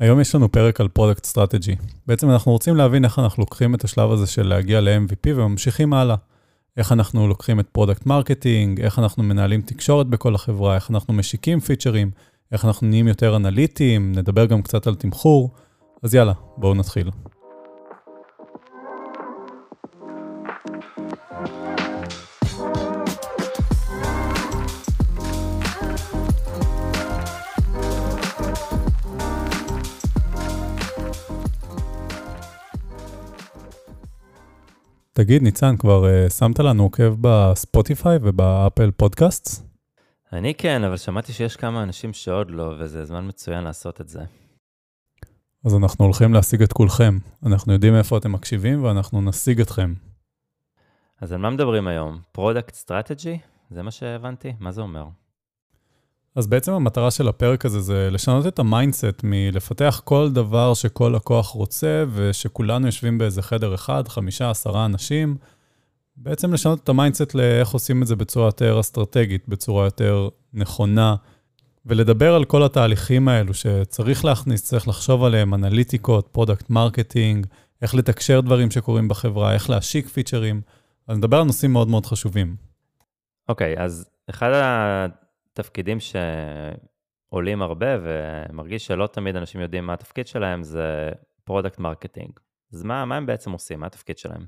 היום יש לנו פרק על product strategy. בעצם אנחנו רוצים להבין איך אנחנו לוקחים את השלב הזה של להגיע ל-MVP וממשיכים הלאה. איך אנחנו לוקחים את product marketing, איך אנחנו מנהלים תקשורת בכל החברה, איך אנחנו משיקים פיצ'רים, איך אנחנו נהיים יותר אנליטיים, נדבר גם קצת על תמחור. אז יאללה, בואו נתחיל. תגיד, ניצן, כבר uh, שמת לנו עוקב בספוטיפיי ובאפל פודקאסט? אני כן, אבל שמעתי שיש כמה אנשים שעוד לא, וזה זמן מצוין לעשות את זה. אז אנחנו הולכים להשיג את כולכם. אנחנו יודעים איפה אתם מקשיבים ואנחנו נשיג אתכם. אז על מה מדברים היום? product strategy? זה מה שהבנתי? מה זה אומר? אז בעצם המטרה של הפרק הזה זה לשנות את ה mindset מלפתח כל דבר שכל לקוח רוצה, ושכולנו יושבים באיזה חדר אחד, חמישה, עשרה אנשים. בעצם לשנות את ה mindset לאיך עושים את זה בצורה יותר אסטרטגית, בצורה יותר נכונה, ולדבר על כל התהליכים האלו שצריך להכניס, צריך לחשוב עליהם, אנליטיקות, product marketing, איך לתקשר דברים שקורים בחברה, איך להשיק פיצ'רים. אז נדבר על נושאים מאוד מאוד חשובים. אוקיי, okay, אז אחד תפקידים שעולים הרבה, ומרגיש שלא תמיד אנשים יודעים מה התפקיד שלהם, זה product marketing. אז מה, מה הם בעצם עושים? מה התפקיד שלהם?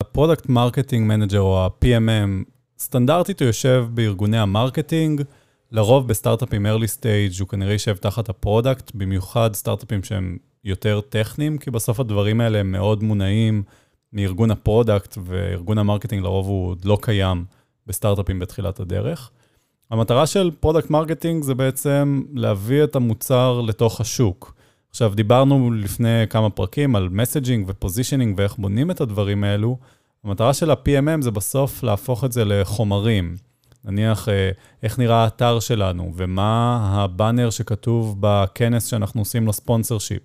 ה product marketing manager או ה-PMM, סטנדרטית הוא יושב בארגוני ה marketing, לרוב בסטארט-אפים early stage הוא כנראה יושב תחת ה product, במיוחד סטארט-אפים שהם יותר טכניים, כי בסוף הדברים האלה הם מאוד מונעים מארגון ה product, וארגון ה marketing לרוב הוא עוד לא קיים בסטארט-אפים בתחילת הדרך. המטרה של product marketing זה בעצם להביא את המוצר לתוך השוק. עכשיו, דיברנו לפני כמה פרקים על messaging ו positioning ואיך בונים את הדברים האלו. המטרה של ה-PMM זה בסוף להפוך את זה לחומרים. נניח אה, איך נראה האתר שלנו, ומה הבאנר שכתוב בכנס שאנחנו עושים לו sponsorship.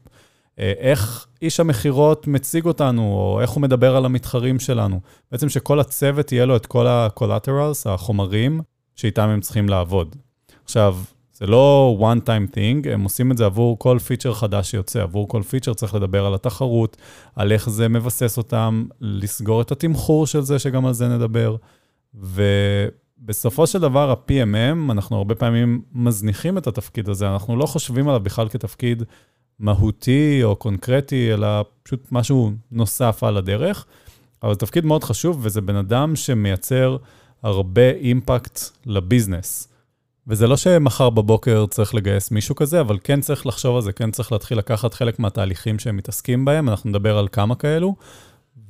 אה, איך איש המכירות מציג אותנו, או איך הוא מדבר על המתחרים שלנו. בעצם שכל הצוות יהיה לו את כל ה-collaterals, החומרים, שאיתם הם צריכים לעבוד. עכשיו, זה לא one time thing, הם עושים את זה עבור כל פיצ'ר חדש שיוצא, עבור כל פיצ'ר צריך לדבר על התחרות, על איך זה מבסס אותם, לסגור את התמחור של זה, שגם על זה נדבר. ובסופו של דבר, ה-PMM, אנחנו הרבה פעמים מזניחים את התפקיד הזה, אנחנו לא חושבים עליו בכלל כתפקיד מהותי או קונקרטי, אלא פשוט משהו נוסף על הדרך. אבל זה תפקיד מאוד חשוב, וזה בן אדם שמייצר הרבה impact ל business. וזה לא שמחר בבוקר צריך לגייס מישהו כזה, אבל כן צריך לחשוב על זה, כן צריך להתחיל לקחת חלק מהתהליכים שהם מתעסקים בהם, אנחנו נדבר על כמה כאלו,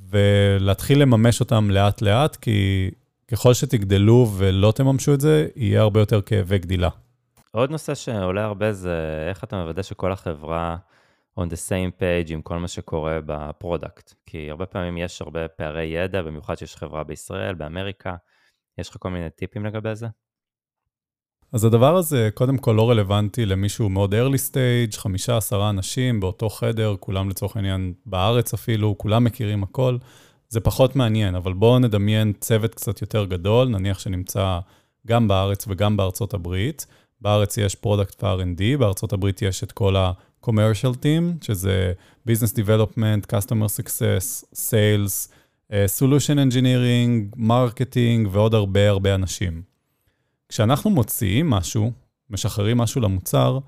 ולהתחיל לממש אותם לאט-לאט, כי ככל שתגדלו ולא תממשו את זה, יהיה הרבה יותר כאבי גדילה. עוד נושא שעולה הרבה זה איך אתה מוודא שכל החברה on the same page עם כל מה שקורה ב product. כי הרבה פעמים יש הרבה פערי ידע, במיוחד שיש חברה בישראל, באמריקה. יש לך כל מיני טיפים לגבי זה? אז הדבר הזה, קודם כל לא רלוונטי למישהו מאוד early stage, חמישה, עשרה אנשים באותו חדר, כולם לצורך העניין בארץ אפילו, כולם מכירים הכל. זה פחות מעניין, אבל בואו נדמיין צוות קצת יותר גדול, נניח שנמצא גם בארץ וגם בארצות הברית. בארץ יש product ו-R&D, בארצות הברית יש את כל ה-commercial team, שזה business development, customer success, sales, solution engineering, marketing ועוד הרבה הרבה אנשים. כשאנחנו מוציאים משהו, משחררים משהו למוצר,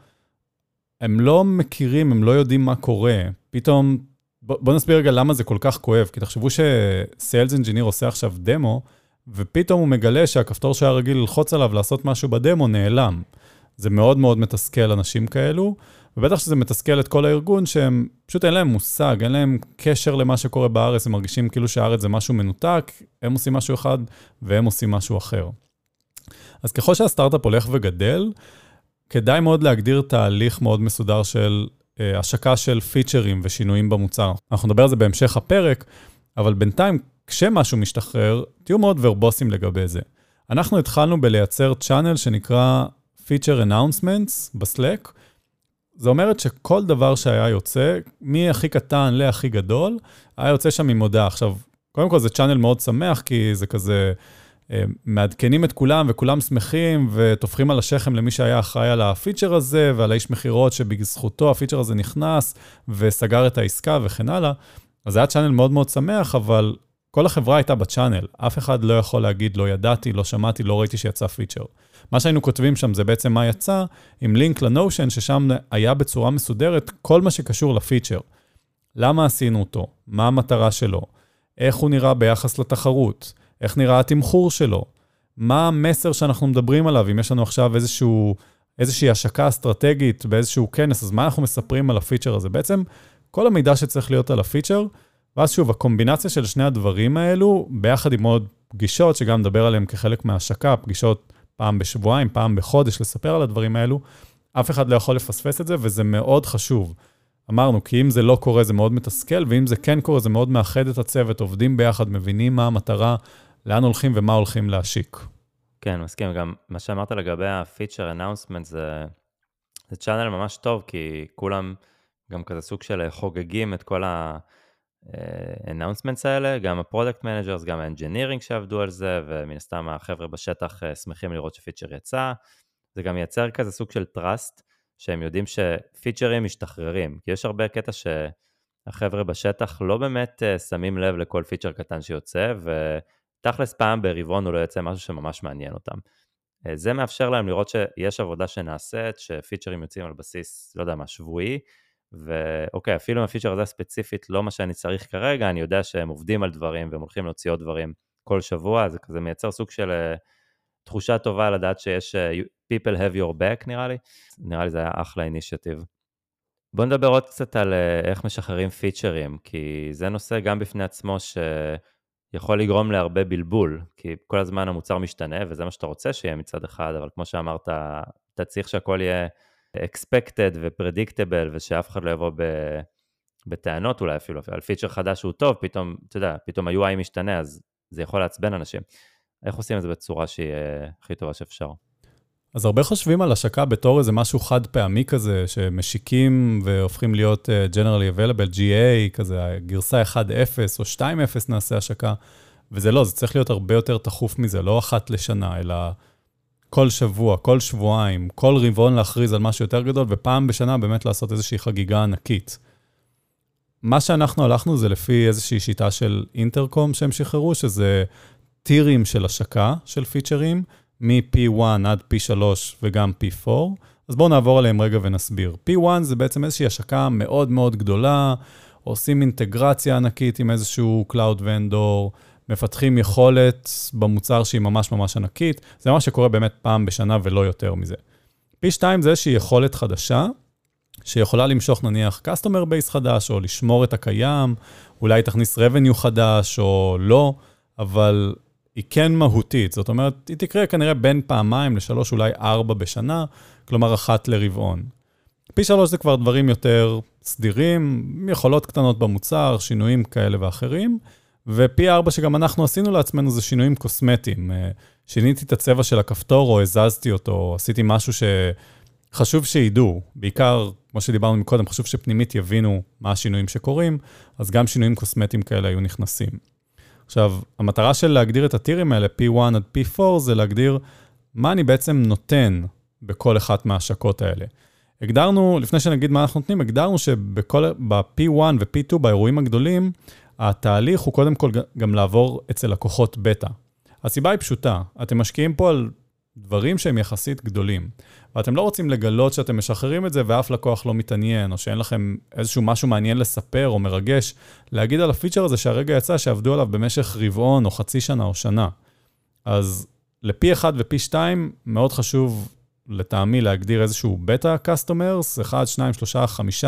הם לא מכירים, הם לא יודעים מה קורה. פתאום, בואו בוא נסביר רגע למה זה כל כך כואב, כי תחשבו ש sales engineer עושה עכשיו דמו, ופתאום הוא מגלה שהכפתור שהיה רגיל ללחוץ עליו לעשות משהו בדמו נעלם. זה מאוד מאוד מתסכל אנשים כאלו, ובטח שזה מתסכל את כל הארגון, שהם פשוט אין להם מושג, אין להם קשר למה שקורה בארץ, הם מרגישים כאילו שהארץ זה משהו מנותק, הם עושים משהו אחד והם עושים משהו אחר. אז ככל שהסטארט-אפ הולך וגדל, כדאי מאוד להגדיר תהליך מאוד מסודר של אה, השקה של פיצ'רים ושינויים במוצר. אנחנו נדבר על זה בהמשך הפרק, אבל בינתיים, כשמשהו משתחרר, תהיו מאוד ורבוסים לגבי זה. אנחנו התחלנו בלייצר צ'אנל שנקרא Feature Announcements בסלק, זה אומרת שכל דבר שהיה יוצא, מהכי קטן להכי גדול, היה יוצא שם עם הודעה. עכשיו, קודם כל זה צ'אנל מאוד שמח, כי זה כזה מעדכנים את כולם וכולם שמחים וטופחים על השכם למי שהיה אחראי על הפיצ'ר הזה ועל האיש מכירות שבזכותו הפיצ'ר הזה נכנס וסגר את העסקה וכן הלאה. אז זה היה צ'אנל מאוד מאוד שמח, אבל כל החברה הייתה בצ'אנל. אף אחד לא יכול להגיד, לא ידעתי, לא שמעתי, לא ראיתי שיצא פיצ'ר. מה שהיינו כותבים שם זה בעצם מה יצא, עם לינק לנושן, ששם היה בצורה מסודרת כל מה שקשור לפיצ'ר. למה עשינו אותו? מה המטרה שלו? איך הוא נראה ביחס לתחרות? איך נראה התמחור שלו? מה המסר שאנחנו מדברים עליו? אם יש לנו עכשיו איזשהו, איזושהי השקה אסטרטגית באיזשהו כנס, אז מה אנחנו מספרים על הפיצ'ר הזה? בעצם כל המידע שצריך להיות על הפיצ'ר, ואז שוב, הקומבינציה של שני הדברים האלו, ביחד עם עוד פגישות, שגם נדבר עליהן כחלק מההשקה, פגישות פעם בשבועיים, פעם בחודש, לספר על הדברים האלו, אף אחד לא יכול לפספס את זה, וזה מאוד חשוב. אמרנו, כי אם זה לא קורה, זה מאוד מתסכל, ואם זה כן קורה, זה מאוד מאחד את הצוות, עובדים ביחד, מבינים מה המטרה, לאן הולכים ומה הולכים להשיק. כן, מסכים. גם מה שאמרת לגבי ה feature announcement, זה, זה channel ממש טוב, כי כולם גם כזה סוג של חוגגים את כל ה... announcements האלה, גם ה product managers, גם ה engineering שעבדו על זה, ומן הסתם החבר'ה בשטח אה, שמחים לראות שפיצ'ר יצא. זה גם מייצר כזה סוג של trust, שהם יודעים שפיצ'רים משתחררים, כי יש הרבה קטע שהחבר'ה בשטח לא באמת אה, שמים לב לכל פיצ'ר קטן שיוצא, ותכלס פעם ברבעון הוא לא יוצא משהו שממש מעניין אותם. אה, זה מאפשר להם לראות שיש עבודה שנעשית, שפיצ'רים יוצאים על בסיס, לא יודע מה, שבועי, ואוקיי, אפילו אם הפיצ'ר הזה ספציפית לא מה שאני צריך כרגע, אני יודע שהם עובדים על דברים והם הולכים להוציא עוד דברים כל שבוע, זה כזה מייצר סוג של uh, תחושה טובה לדעת שיש uh, people have your back נראה לי, נראה לי זה היה אחלה אינישטיב. בואו נדבר עוד קצת על uh, איך משחררים פיצ'רים, כי זה נושא גם בפני עצמו שיכול לגרום להרבה בלבול, כי כל הזמן המוצר משתנה וזה מה שאתה רוצה שיהיה מצד אחד, אבל כמו שאמרת, אתה צריך שהכל יהיה... expected ו-predictable ושאף אחד לא יבוא ב... בטענות אולי אפילו, על פיצ'ר חדש שהוא טוב, פתאום, אתה יודע, פתאום ה-UI משתנה, אז זה יכול לעצבן אנשים. איך עושים את זה בצורה שהיא אה, הכי טובה שאפשר? אז הרבה חושבים על השקה בתור איזה משהו חד פעמי כזה, שמשיקים והופכים להיות uh, Generally Available, GA, כזה גרסה 1.0 או 2.0 נעשה השקה, וזה לא, זה צריך להיות הרבה יותר תכוף מזה, לא אחת לשנה, אלא כל שבוע, כל שבועיים, כל רבעון להכריז על משהו יותר גדול, ופעם בשנה באמת לעשות איזושהי חגיגה ענקית. מה שאנחנו הלכנו זה לפי איזושהי שיטה של אינטרקום שהם שחררו, שזה טירים של השקה של פיצ'רים, מ-P1 עד P3 וגם P4. אז בואו נעבור עליהם רגע ונסביר. P1 זה בעצם איזושהי השקה מאוד מאוד גדולה, עושים אינטגרציה ענקית עם איזשהו Cloud Vendor, מפתחים יכולת במוצר שהיא ממש ממש ענקית. זה מה שקורה באמת פעם בשנה ולא יותר מזה. פי 2 זה איזושהי יכולת חדשה, שיכולה למשוך נניח customer base חדש, או לשמור את הקיים, אולי תכניס revenue חדש או לא, אבל היא כן מהותית. זאת אומרת, היא תקרה כנראה בין פעמיים לשלוש, אולי ארבע בשנה, כלומר אחת לרבעון. פי שלוש זה כבר דברים יותר סדירים, יכולות קטנות במוצר, שינויים כאלה ואחרים. ופי ארבע שגם אנחנו עשינו לעצמנו זה שינויים קוסמטיים. אה, שיניתי את הצבע של הכפתור או הזזתי אותו, או עשיתי משהו שחשוב שידעו. בעיקר, כמו שדיברנו מקודם, חשוב שפנימית יבינו מה השינויים שקורים, אז גם שינויים קוסמטיים כאלה היו נכנסים. עכשיו, המטרה של להגדיר את הטירים האלה, P1 עד P4, זה להגדיר מה אני בעצם נותן בכל אחת מההשקות האלה. הגדרנו, לפני שנגיד מה אנחנו נותנים, הגדרנו שב-P1 ו-P2, באירועים הגדולים, התהליך הוא קודם כל גם לעבור אצל לקוחות בטא. הסיבה היא פשוטה, אתם משקיעים פה על דברים שהם יחסית גדולים, ואתם לא רוצים לגלות שאתם משחררים את זה ואף לקוח לא מתעניין, או שאין לכם איזשהו משהו מעניין לספר או מרגש, להגיד על הפיצ'ר הזה שהרגע יצא שעבדו עליו במשך רבעון או חצי שנה או שנה. אז ל P1 ו P2 מאוד חשוב לטעמי להגדיר איזשהו beta customers, 1, 2, 3, 5,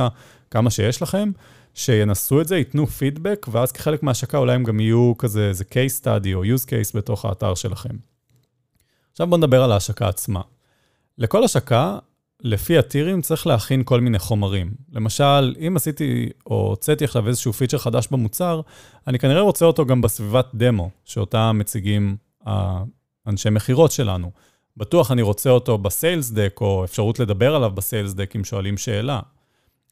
כמה שיש לכם, שינסו את זה, ייתנו פידבק, ואז כחלק מההשקה אולי הם גם יהיו כזה איזה case study או use case בתוך האתר שלכם. עכשיו בואו נדבר על ההשקה עצמה. לכל השקה, לפי הטירים צריך להכין כל מיני חומרים. למשל, אם עשיתי או הוצאתי עכשיו איזשהו פיצ'ר חדש במוצר, אני כנראה רוצה אותו גם בסביבת דמו, שאותה מציגים האנשי מכירות שלנו. בטוח אני רוצה אותו ב sales deck, או אפשרות לדבר עליו ב sales deck אם שואלים שאלה.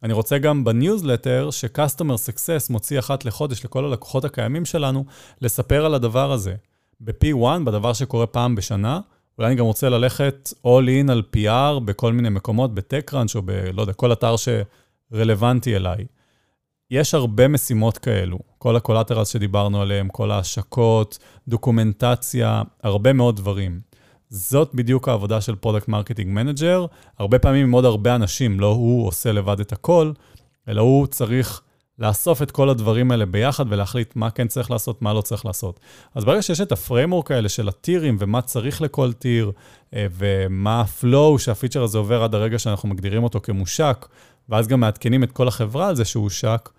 אני רוצה גם בניוזלטר, ש-Customer Success מוציא אחת לחודש לכל הלקוחות הקיימים שלנו, לספר על הדבר הזה. ב-P1, בדבר שקורה פעם בשנה, אולי אני גם רוצה ללכת all in על PR בכל מיני מקומות, ב-TechCrunch או ב... לא יודע, כל אתר שרלוונטי אליי. יש הרבה משימות כאלו, כל ה collaterals שדיברנו עליהם, כל ההשקות, דוקומנטציה, הרבה מאוד דברים. זאת בדיוק העבודה של product marketing manager, הרבה פעמים עם עוד הרבה אנשים, לא הוא עושה לבד את הכל, אלא הוא צריך לאסוף את כל הדברים האלה ביחד ולהחליט מה כן צריך לעשות, מה לא צריך לעשות. אז ברגע שיש את ה framework האלה של הטירים ומה צריך לכל tier, אה, ומה ה flow שהפיצ'ר הזה עובר עד הרגע שאנחנו מגדירים אותו כמושק, ואז גם מעדכנים את כל החברה על זה שהוא הושק,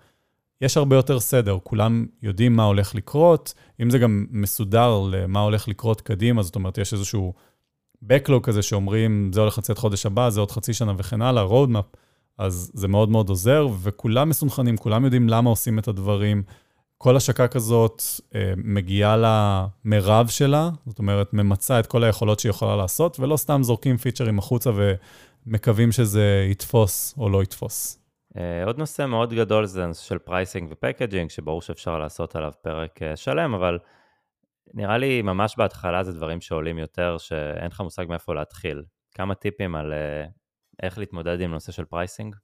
יש הרבה יותר סדר, כולם יודעים מה הולך לקרות, אם זה גם מסודר למה הולך לקרות קדימה, זאת אומרת, יש איזשהו Backlog כזה שאומרים, זה הולך לצאת חודש הבא, זה עוד חצי שנה וכן הלאה, roadmap, אז זה מאוד מאוד עוזר, וכולם מסונכרנים, כולם יודעים למה עושים את הדברים. כל השקה כזאת אה, מגיעה למרב שלה, זאת אומרת, ממצה את כל היכולות שהיא יכולה לעשות, ולא סתם זורקים פיצ'רים החוצה ומקווים שזה יתפוס או לא יתפוס. Uh, עוד נושא מאוד גדול זה הנושא של pricing ו packaging, שברור שאפשר לעשות עליו פרק uh, שלם, אבל נראה לי ממש בהתחלה זה דברים שעולים יותר, שאין לך מושג מאיפה להתחיל. כמה טיפים על uh, איך להתמודד עם נושא של pricing?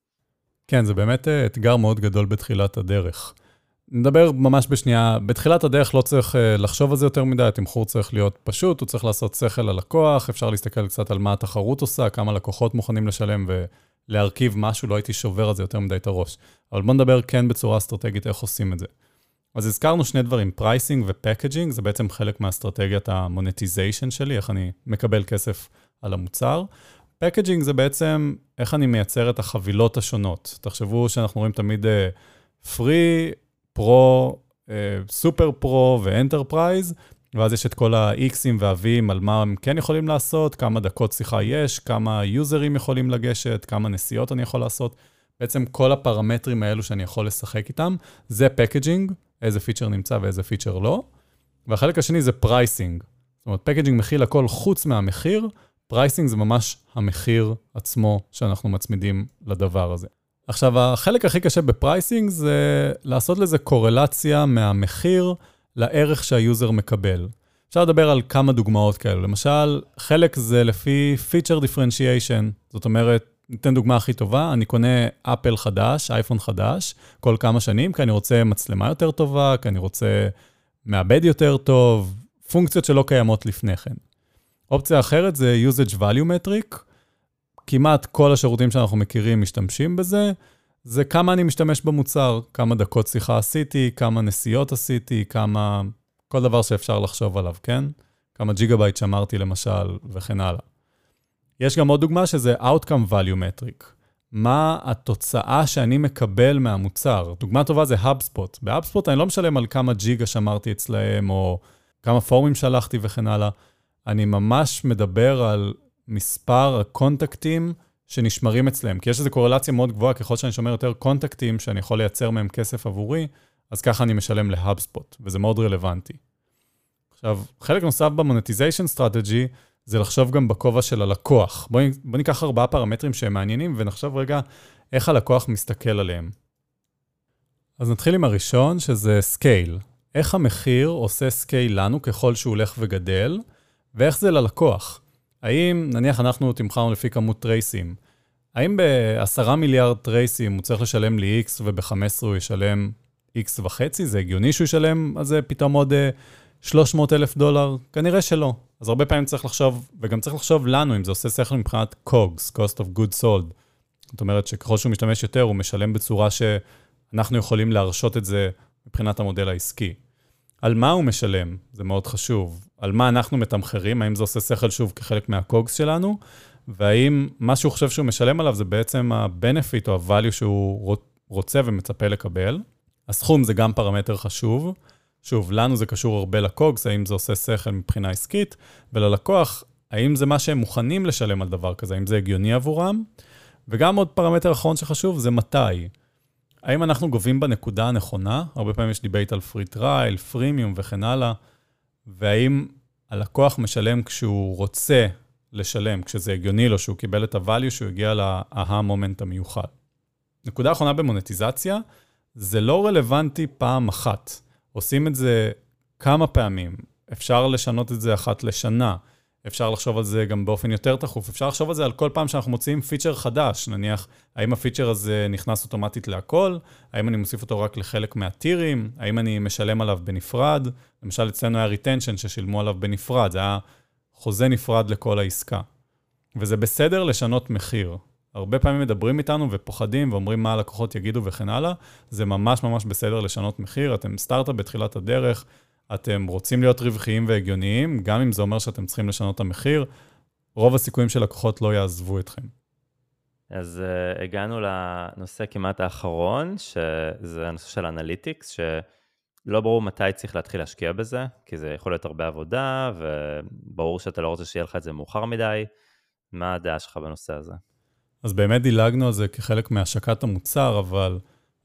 כן, זה באמת אתגר מאוד גדול בתחילת הדרך. נדבר ממש בשנייה, בתחילת הדרך לא צריך uh, לחשוב על זה יותר מדי, התמחור צריך להיות פשוט, הוא צריך לעשות שכל ללקוח, אפשר להסתכל קצת על מה התחרות עושה, כמה לקוחות מוכנים לשלם ו... להרכיב משהו, לא הייתי שובר על זה יותר מדי את הראש. אבל בוא נדבר כן בצורה אסטרטגית איך עושים את זה. אז הזכרנו שני דברים, pricing ו packaging, זה בעצם חלק מהאסטרטגיית ה monetization שלי, איך אני מקבל כסף על המוצר. packaging זה בעצם איך אני מייצר את החבילות השונות. תחשבו שאנחנו רואים תמיד free, pro, super pro ו enterprise, ואז יש את כל ה-Xים וה-Vים על מה הם כן יכולים לעשות, כמה דקות שיחה יש, כמה יוזרים יכולים לגשת, כמה נסיעות אני יכול לעשות. בעצם כל הפרמטרים האלו שאני יכול לשחק איתם, זה packaging, איזה פיצ'ר נמצא ואיזה פיצ'ר לא. והחלק השני זה pricing. זאת אומרת, packaging מכיל הכל חוץ מהמחיר, pricing זה ממש המחיר עצמו שאנחנו מצמידים לדבר הזה. עכשיו, החלק הכי קשה ב-pricing זה לעשות לזה קורלציה מהמחיר לערך שה-user מקבל. אפשר לדבר על כמה דוגמאות כאלו. למשל, חלק זה לפי feature differentiation, זאת אומרת, ניתן דוגמה הכי טובה, אני קונה Apple חדש, אייפון חדש, כל כמה שנים, כי אני רוצה מצלמה יותר טובה, כי אני רוצה מעבד יותר טוב, פונקציות שלא קיימות לפני כן. אופציה אחרת זה usage value metric, כמעט כל השירותים שאנחנו מכירים משתמשים בזה, זה כמה אני משתמש במוצר, כמה דקות שיחה עשיתי, כמה נסיעות עשיתי, כמה... כל דבר שאפשר לחשוב עליו, כן? כמה ג'יגה בייט שמרתי למשל, וכן הלאה. יש גם עוד דוגמה שזה Outcome Value Metric. מה התוצאה שאני מקבל מהמוצר? דוגמה טובה זה HubSpot. ב-HubSpot אני לא משלם על כמה ג'יגה שמרתי אצלהם, או כמה פורומים שלחתי וכן הלאה. אני ממש מדבר על מספר ה-contacts שנשמרים אצלם, כי יש איזו קורלציה מאוד גבוהה, ככל שאני שומר יותר contacts שאני יכול לייצר מהם כסף עבורי, אז ככה אני משלם ל-HubSpot, וזה מאוד רלוונטי. עכשיו, חלק נוסף ב-monetization strategy, זה לחשוב גם בכובע של הלקוח. בואו בוא ניקח ארבעה פרמטרים שהם מעניינים, ונחשוב רגע איך הלקוח מסתכל עליהם. אז נתחיל עם הראשון, שזה scale. איך המחיר עושה scale לנו ככל שהוא הולך וגדל, ואיך זה ללקוח. האם, נניח אנחנו תמכרנו לפי כמות trace-ים, האם ב-10 מיליארד trace-ים הוא צריך לשלם לי X וב-15 הוא ישלם X וחצי? זה הגיוני שהוא ישלם על זה פתאום עוד 300 אה, אלף דולר? כנראה שלא. אז הרבה פעמים צריך לחשוב, וגם צריך לחשוב לנו אם זה עושה שכל מבחינת COGS, Cost of Good Sold. זאת אומרת שככל שהוא משתמש יותר, הוא משלם בצורה שאנחנו יכולים להרשות את זה מבחינת המודל העסקי. על מה הוא משלם, זה מאוד חשוב. על מה אנחנו מתמחרים, האם זה עושה שכל שוב כחלק מהקוגס שלנו, והאם מה שהוא חושב שהוא משלם עליו זה בעצם ה-benefit או ה-value שהוא רוצה ומצפה לקבל. הסכום זה גם פרמטר חשוב. שוב, לנו זה קשור הרבה לקוגס, האם זה עושה שכל מבחינה עסקית, וללקוח, האם זה מה שהם מוכנים לשלם על דבר כזה, האם זה הגיוני עבורם. וגם עוד פרמטר אחרון שחשוב זה מתי. האם אנחנו גובים בנקודה הנכונה? הרבה פעמים יש debate על free trial, freemium וכן הלאה. והאם הלקוח משלם כשהוא רוצה לשלם, כשזה הגיוני לו, שהוא קיבל את ה-value, שהוא הגיע ל-aha moment המיוחד. נקודה אחרונה במונטיזציה, זה לא רלוונטי פעם אחת. עושים את זה כמה פעמים. אפשר לשנות את זה אחת לשנה. אפשר לחשוב על זה גם באופן יותר תכוף. אפשר לחשוב על זה על כל פעם שאנחנו מוציאים feature חדש. נניח, האם ה-feature הזה נכנס אוטומטית להכל? האם אני מוסיף אותו רק לחלק מהטירים? האם אני משלם עליו בנפרד? למשל, אצלנו היה retention ששילמו עליו בנפרד, זה היה חוזה נפרד לכל העסקה. וזה בסדר לשנות מחיר. הרבה פעמים מדברים איתנו ופוחדים ואומרים מה הלקוחות יגידו וכן הלאה. זה ממש ממש בסדר לשנות מחיר. אתם סטארט-אפ בתחילת הדרך, אתם רוצים להיות רווחיים והגיוניים, גם אם זה אומר שאתם צריכים לשנות את המחיר, רוב הסיכויים שלקוחות לא יעזבו אתכם. אז uh, הגענו לנושא כמעט האחרון, שזה הנושא של analytics, שלא ברור מתי צריך להתחיל להשקיע בזה, כי זה יכול להיות הרבה עבודה, וברור שאתה לא רוצה שיהיה לך את זה מאוחר מדי. מה הדעה שלך בנושא הזה? אז באמת דילגנו על זה כחלק מהשקת המוצר, אבל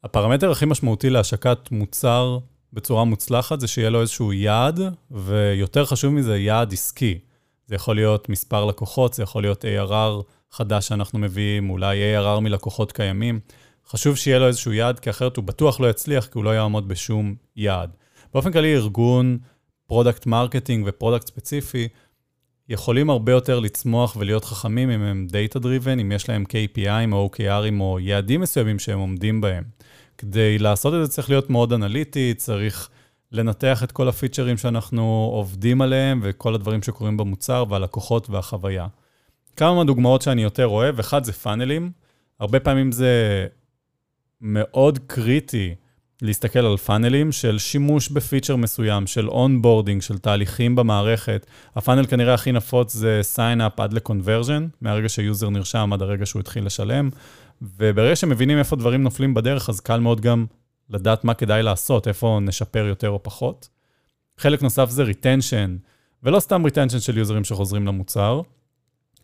הפרמטר הכי משמעותי להשקת מוצר בצורה מוצלחת זה שיהיה לו איזשהו יעד, ויותר חשוב מזה, יעד עסקי. זה יכול להיות מספר לקוחות, זה יכול להיות ARR חדש שאנחנו מביאים, אולי ARR מלקוחות קיימים. חשוב שיהיה לו איזשהו יעד, כי אחרת הוא בטוח לא יצליח, כי הוא לא יעמוד בשום יעד. באופן כללי, ארגון product marketing ו-product ספציפי, יכולים הרבה יותר לצמוח ולהיות חכמים אם הם data driven, אם יש להם KPI-ים או OKR-ים או יעדים מסוימים שהם עומדים בהם. כדי לעשות את זה צריך להיות מאוד אנליטי, צריך לנתח את כל ה-feature-ים שאנחנו עובדים עליהם וכל הדברים שקורים במוצר והלקוחות והחוויה. כמה מהדוגמאות שאני יותר אוהב, אחד זה funnel-ים. הרבה פעמים זה מאוד קריטי להסתכל על funnel-ים של שימוש ב-feature מסוים, של onboarding, של תהליכים במערכת. ה-funnel כנראה הכי נפוץ זה sign-up עד ל-conversion, מהרגע שיוזר נרשם עד הרגע שהוא התחיל לשלם. וברגע שמבינים איפה דברים נופלים בדרך, אז קל מאוד גם לדעת מה כדאי לעשות, איפה נשפר יותר או פחות. חלק נוסף זה retention, ולא סתם retention של user-ים שחוזרים למוצר,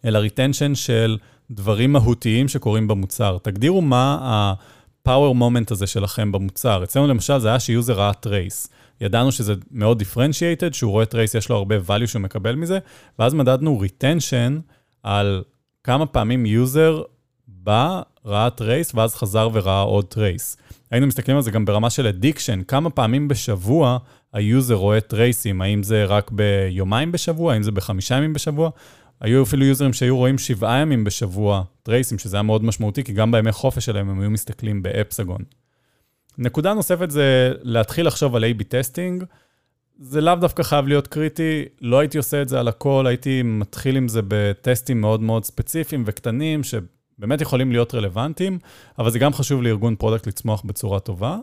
אלא retention של דברים מהותיים שקורים במוצר. תגדירו מה ה-power moment הזה שלכם במוצר. אצלנו למשל זה היה שיוזר ראה trace. ידענו שזה מאוד differentiated, שהוא רואה trace, יש לו הרבה value שהוא מקבל מזה, ואז מדדנו retention על כמה פעמים user בא, ראה trace, ואז חזר וראה עוד trace. היינו מסתכלים על זה גם ברמה של addiction, כמה פעמים בשבוע ה-user רואה trace-ים, האם זה רק ביומיים בשבוע, האם זה בחמישה ימים בשבוע. היו אפילו user-ים שהיו רואים שבעה ימים בשבוע trace-ים, שזה היה מאוד משמעותי, כי גם בימי חופש שלהם הם היו מסתכלים ב-Epsagon. נקודה נוספת זה להתחיל לחשוב על A-B testing. זה לאו דווקא חייב להיות קריטי, לא הייתי עושה את זה על הכל, הייתי מתחיל עם זה בטסטים מאוד מאוד ספציפיים וקטנים, באמת יכולים להיות רלוונטיים, אבל זה גם חשוב לארגון product לצמוח בצורה טובה.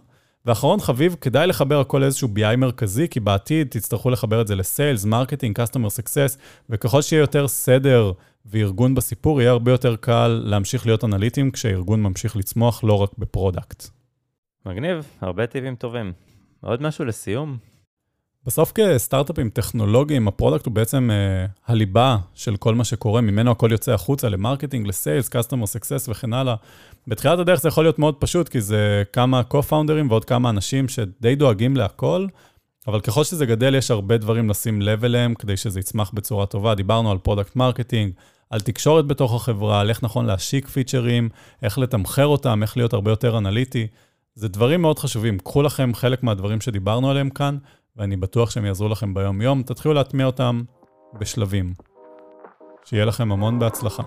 ואחרון חביב, כדאי לחבר הכל לאיזשהו BI מרכזי, כי בעתיד תצטרכו לחבר את זה ל-sales, marketing, customer success, וככל שיהיה יותר סדר וארגון בסיפור, יהיה הרבה יותר קל להמשיך להיות אנליטיים כשהארגון ממשיך לצמוח, לא רק ב-product. מגניב, הרבה טיפים טובים. עוד משהו לסיום? בסוף בסטארט-אפים טכנולוגיים, ה product הוא בעצם אה, הליבה של כל מה שקורה, ממנו הכל יוצא החוצה ל marketing, ל sales, customer success וכן הלאה. בתחילת הדרך זה יכול להיות מאוד פשוט, כי זה כמה co-founders ועוד כמה אנשים שדי דואגים להכל, אבל ככל שזה גדל, יש הרבה דברים לשים לב אליהם כדי שזה יצמח בצורה טובה. דיברנו על product marketing, על תקשורת בתוך החברה, על איך נכון להשיק פיצ'רים, איך לתמחר אותם, איך להיות הרבה יותר אנליטי. זה דברים מאוד חשובים. קחו לכם חלק מהדברים שדיברנו עליהם כאן, ואני בטוח שהם יעזרו לכם ביום-יום. תתחילו להטמיע אותם בשלבים. שיהיה לכם המון בהצלחה.